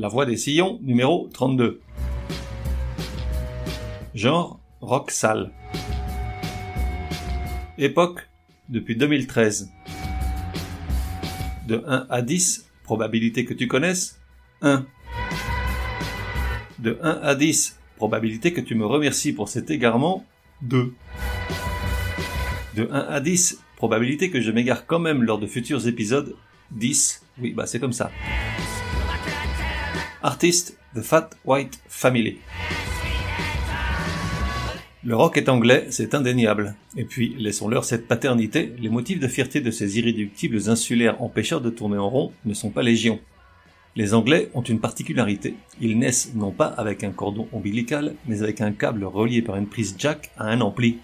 La voix des sillons, numéro 32. Genre, rock sale. Époque, depuis 2013. De 1 à 10, probabilité que tu connaisses, 1. De 1 à 10, probabilité que tu me remercies pour cet égarement, 2. De 1 à 10, probabilité que je m'égare quand même lors de futurs épisodes, 10. Oui, bah c'est comme ça. Artiste, The Fat White Family. Le rock est anglais, c'est indéniable. Et puis, laissons-leur cette paternité, les motifs de fierté de ces irréductibles insulaires empêcheurs de tourner en rond ne sont pas légion. Les Anglais ont une particularité, ils naissent non pas avec un cordon ombilical, mais avec un câble relié par une prise jack à un ampli.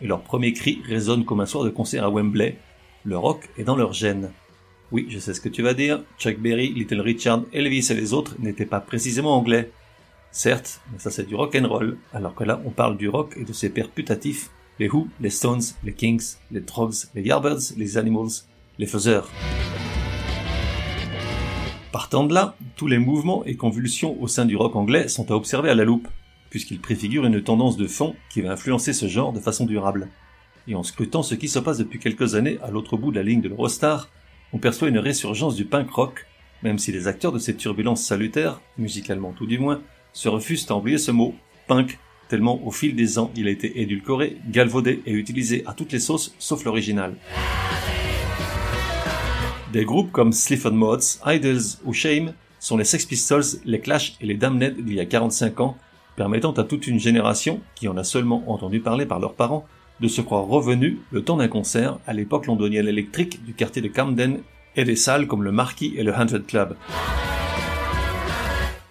Et leur premier cri résonne comme un soir de concert à Wembley. Le rock est dans leur gène. Oui, je sais ce que tu vas dire, Chuck Berry, Little Richard, Elvis et les autres n'étaient pas précisément anglais. Certes, mais ça c'est du rock and roll, alors que là on parle du rock et de ses pères putatifs, les Who, les Stones, les Kings, les Trogs, les Yardbirds, les Animals, les Faiseurs. Partant de là, tous les mouvements et convulsions au sein du rock anglais sont à observer à la loupe, puisqu'ils préfigurent une tendance de fond qui va influencer ce genre de façon durable. Et en scrutant ce qui se passe depuis quelques années à l'autre bout de la ligne de l'Eurostar, on perçoit une résurgence du punk rock, même si les acteurs de cette turbulence salutaire, musicalement tout du moins, se refusent à oublier ce mot, punk, tellement au fil des ans il a été édulcoré, galvaudé et utilisé à toutes les sauces sauf l'original. Des groupes comme Sliffen Mods, Idols ou Shame sont les Sex Pistols, les Clash et les Damned d'il y a 45 ans, permettant à toute une génération, qui en a seulement entendu parler par leurs parents, de se croire revenus le temps d'un concert à l'époque londonienne électrique du quartier de Camden et des salles comme le Marquis et le Hundred Club.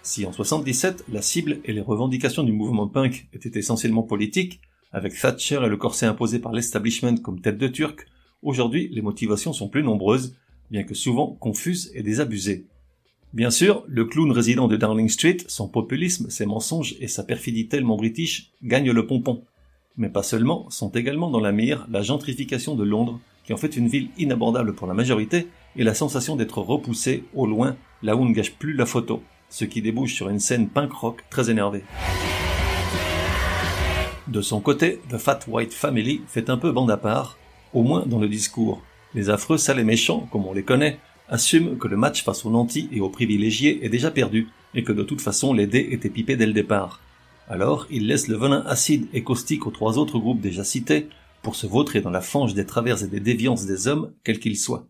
Si en 77, la cible et les revendications du mouvement punk étaient essentiellement politiques, avec Thatcher et le corset imposé par l'establishment comme tête de turc, aujourd'hui les motivations sont plus nombreuses, bien que souvent confuses et désabusées. Bien sûr, le clown résident de Downing Street, son populisme, ses mensonges et sa perfidie tellement british gagnent le pompon. Mais pas seulement, sont également dans la mire la gentrification de Londres, qui en fait une ville inabordable pour la majorité, et la sensation d'être repoussé au loin, là où on ne gâche plus la photo, ce qui débouche sur une scène punk rock très énervée. De son côté, The Fat White Family fait un peu bande à part, au moins dans le discours. Les affreux sales et méchants, comme on les connaît, assument que le match face aux nantis et aux privilégiés est déjà perdu, et que de toute façon les dés étaient pipés dès le départ. Alors, ils laissent le venin acide et caustique aux trois autres groupes déjà cités, pour se vautrer dans la fange des travers et des déviances des hommes, quels qu'ils soient.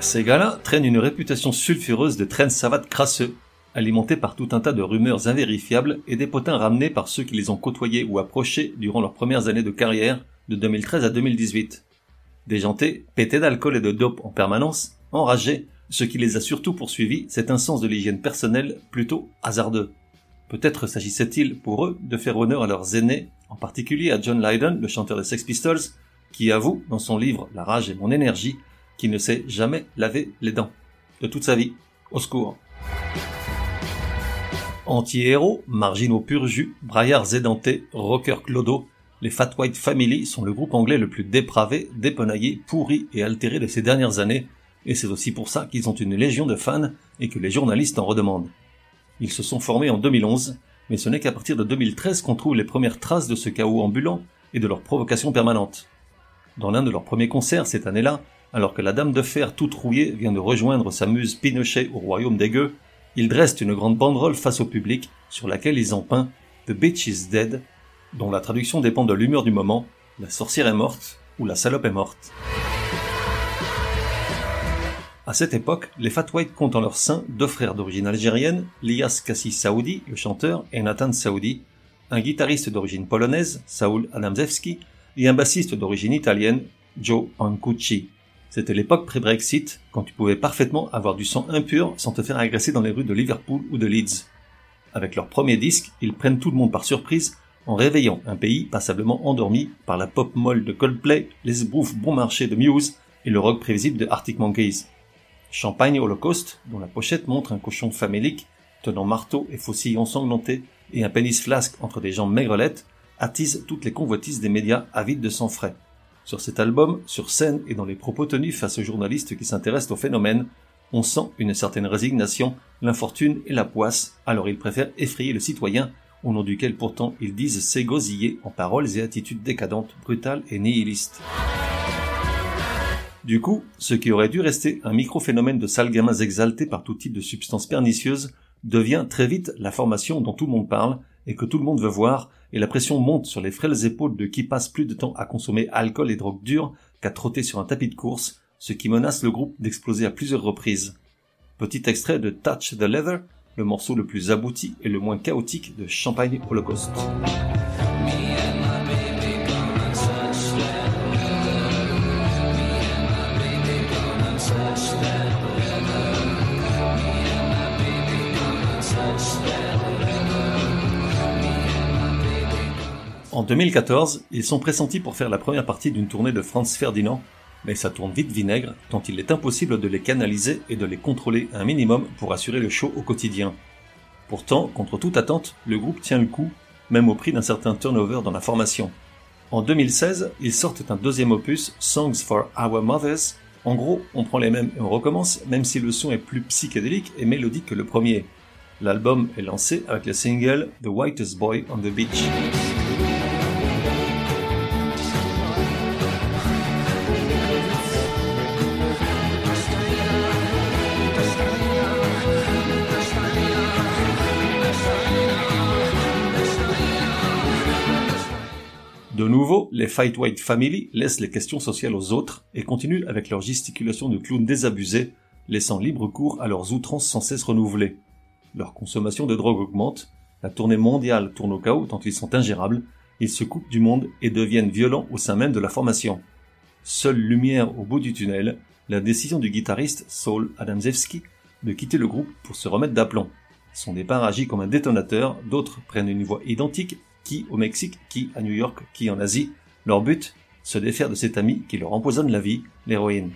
Ces gars-là traînent une réputation sulfureuse de traîne savate crasseux, alimentée par tout un tas de rumeurs invérifiables et des potins ramenés par ceux qui les ont côtoyés ou approchés durant leurs premières années de carrière, de 2013 à 2018. Déjantés, pétés d'alcool et de dope en permanence, enragés, ce qui les a surtout poursuivis, c'est un sens de l'hygiène personnelle plutôt hasardeux. Peut-être s'agissait-il pour eux de faire honneur à leurs aînés, en particulier à John Lydon, le chanteur des Sex Pistols, qui avoue, dans son livre La rage et mon énergie, qu'il ne s'est jamais lavé les dents. De toute sa vie. Au secours. Anti-héros, marginaux pur jus, braillards édentés, rockers clodo, les Fat White Family sont le groupe anglais le plus dépravé, dépenaillé, pourri et altéré de ces dernières années, et c'est aussi pour ça qu'ils ont une légion de fans et que les journalistes en redemandent. Ils se sont formés en 2011, mais ce n'est qu'à partir de 2013 qu'on trouve les premières traces de ce chaos ambulant et de leur provocation permanente. Dans l'un de leurs premiers concerts cette année-là, alors que la dame de fer toute rouillée vient de rejoindre sa muse Pinochet au royaume des gueux, ils dressent une grande banderole face au public sur laquelle ils ont peint The Bitch is Dead, dont la traduction dépend de l'humeur du moment, la sorcière est morte ou la salope est morte. À cette époque, les Fat White comptent en leur sein deux frères d'origine algérienne, Lias Kassi Saoudi, le chanteur, et Nathan Saoudi, un guitariste d'origine polonaise, Saul Adamzewski, et un bassiste d'origine italienne, Joe Pancucci. C'était l'époque pré-Brexit, quand tu pouvais parfaitement avoir du sang impur sans te faire agresser dans les rues de Liverpool ou de Leeds. Avec leur premier disque, ils prennent tout le monde par surprise en réveillant un pays passablement endormi par la pop molle de Coldplay, les brouffes bon marché de Muse et le rock prévisible de Arctic Monkeys. Champagne Holocaust, dont la pochette montre un cochon famélique, tenant marteau et faucille ensanglanté, et un pénis flasque entre des jambes maigrelettes, attise toutes les convoitises des médias avides de sang frais. Sur cet album, sur scène et dans les propos tenus face aux journalistes qui s'intéressent au phénomène, on sent une certaine résignation, l'infortune et la poisse, alors ils préfèrent effrayer le citoyen, au nom duquel pourtant ils disent s'égosiller en paroles et attitudes décadentes, brutales et nihilistes. Du coup, ce qui aurait dû rester un micro-phénomène de sales gamins exaltés par tout type de substances pernicieuses devient très vite la formation dont tout le monde parle et que tout le monde veut voir, et la pression monte sur les frêles épaules de qui passent plus de temps à consommer alcool et drogue dure qu'à trotter sur un tapis de course, ce qui menace le groupe d'exploser à plusieurs reprises. Petit extrait de Touch the Leather, le morceau le plus abouti et le moins chaotique de Champagne Holocaust. En 2014, ils sont pressentis pour faire la première partie d'une tournée de Franz Ferdinand, mais ça tourne vite vinaigre, tant il est impossible de les canaliser et de les contrôler un minimum pour assurer le show au quotidien. Pourtant, contre toute attente, le groupe tient le coup, même au prix d'un certain turnover dans la formation. En 2016, ils sortent un deuxième opus, Songs for Our Mothers. En gros, on prend les mêmes et on recommence, même si le son est plus psychédélique et mélodique que le premier. L'album est lancé avec le single The Whitest Boy on the Beach. Les Fight White Family laissent les questions sociales aux autres et continuent avec leur gesticulation de clowns désabusés, laissant libre cours à leurs outrances sans cesse renouvelées. Leur consommation de drogue augmente, la tournée mondiale tourne au chaos tant ils sont ingérables, ils se coupent du monde et deviennent violents au sein même de la formation. Seule lumière au bout du tunnel, la décision du guitariste Saul Adamzewski de quitter le groupe pour se remettre d'aplomb. Son départ agit comme un détonateur, d'autres prennent une voie identique qui au Mexique, qui à New York, qui en Asie. Leur but Se défaire de cet ami qui leur empoisonne la vie, l'héroïne.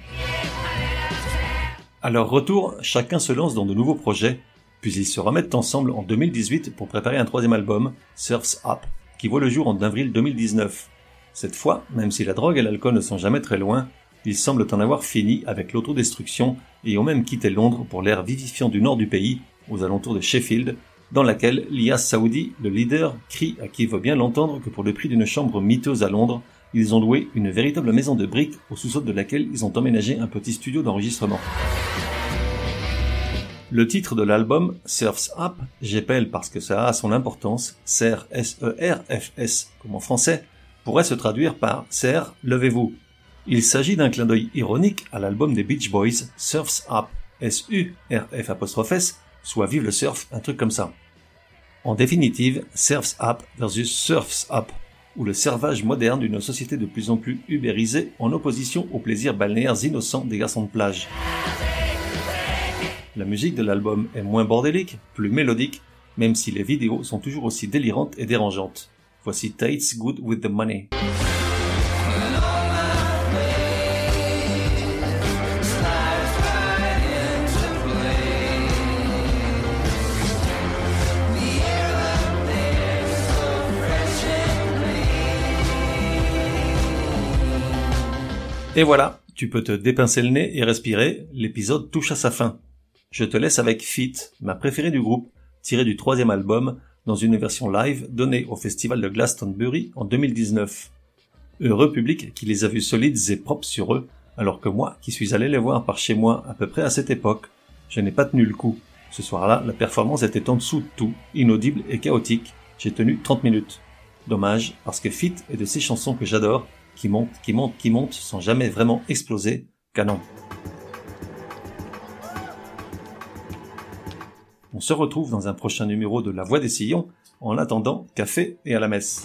À leur retour, chacun se lance dans de nouveaux projets, puis ils se remettent ensemble en 2018 pour préparer un troisième album, Surf's Up, qui voit le jour en avril 2019. Cette fois, même si la drogue et l'alcool ne sont jamais très loin, ils semblent en avoir fini avec l'autodestruction et ont même quitté Londres pour l'air vivifiant du nord du pays, aux alentours de Sheffield, dans laquelle l'IAS Saoudi, le leader, crie à qui veut bien l'entendre que pour le prix d'une chambre miteuse à Londres, ils ont loué une véritable maison de briques au sous-sol de laquelle ils ont emménagé un petit studio d'enregistrement. Le titre de l'album, Surf's Up, j'appelle parce que ça a son importance, Serre S-E-R-F-S comme en français, pourrait se traduire par Serre, levez-vous. Il s'agit d'un clin d'œil ironique à l'album des Beach Boys, Surf's Up, S-U-R-F soit Vive le surf, un truc comme ça. En définitive, Surf's Up versus Surf's Up, ou le servage moderne d'une société de plus en plus ubérisée en opposition aux plaisirs balnéaires innocents des garçons de plage. La musique de l'album est moins bordélique, plus mélodique, même si les vidéos sont toujours aussi délirantes et dérangeantes. Voici Tate's Good with the Money. Et voilà, tu peux te dépincer le nez et respirer, l'épisode touche à sa fin. Je te laisse avec Fit, ma préférée du groupe, tirée du troisième album, dans une version live donnée au festival de Glastonbury en 2019. Heureux public qui les a vus solides et propres sur eux, alors que moi, qui suis allé les voir par chez moi à peu près à cette époque, je n'ai pas tenu le coup. Ce soir-là, la performance était en dessous de tout, inaudible et chaotique. J'ai tenu 30 minutes. Dommage, parce que Fit est de ces chansons que j'adore qui monte, qui monte, qui monte, sans jamais vraiment exploser canon. On se retrouve dans un prochain numéro de La Voix des Sillons. En attendant, café et à la messe.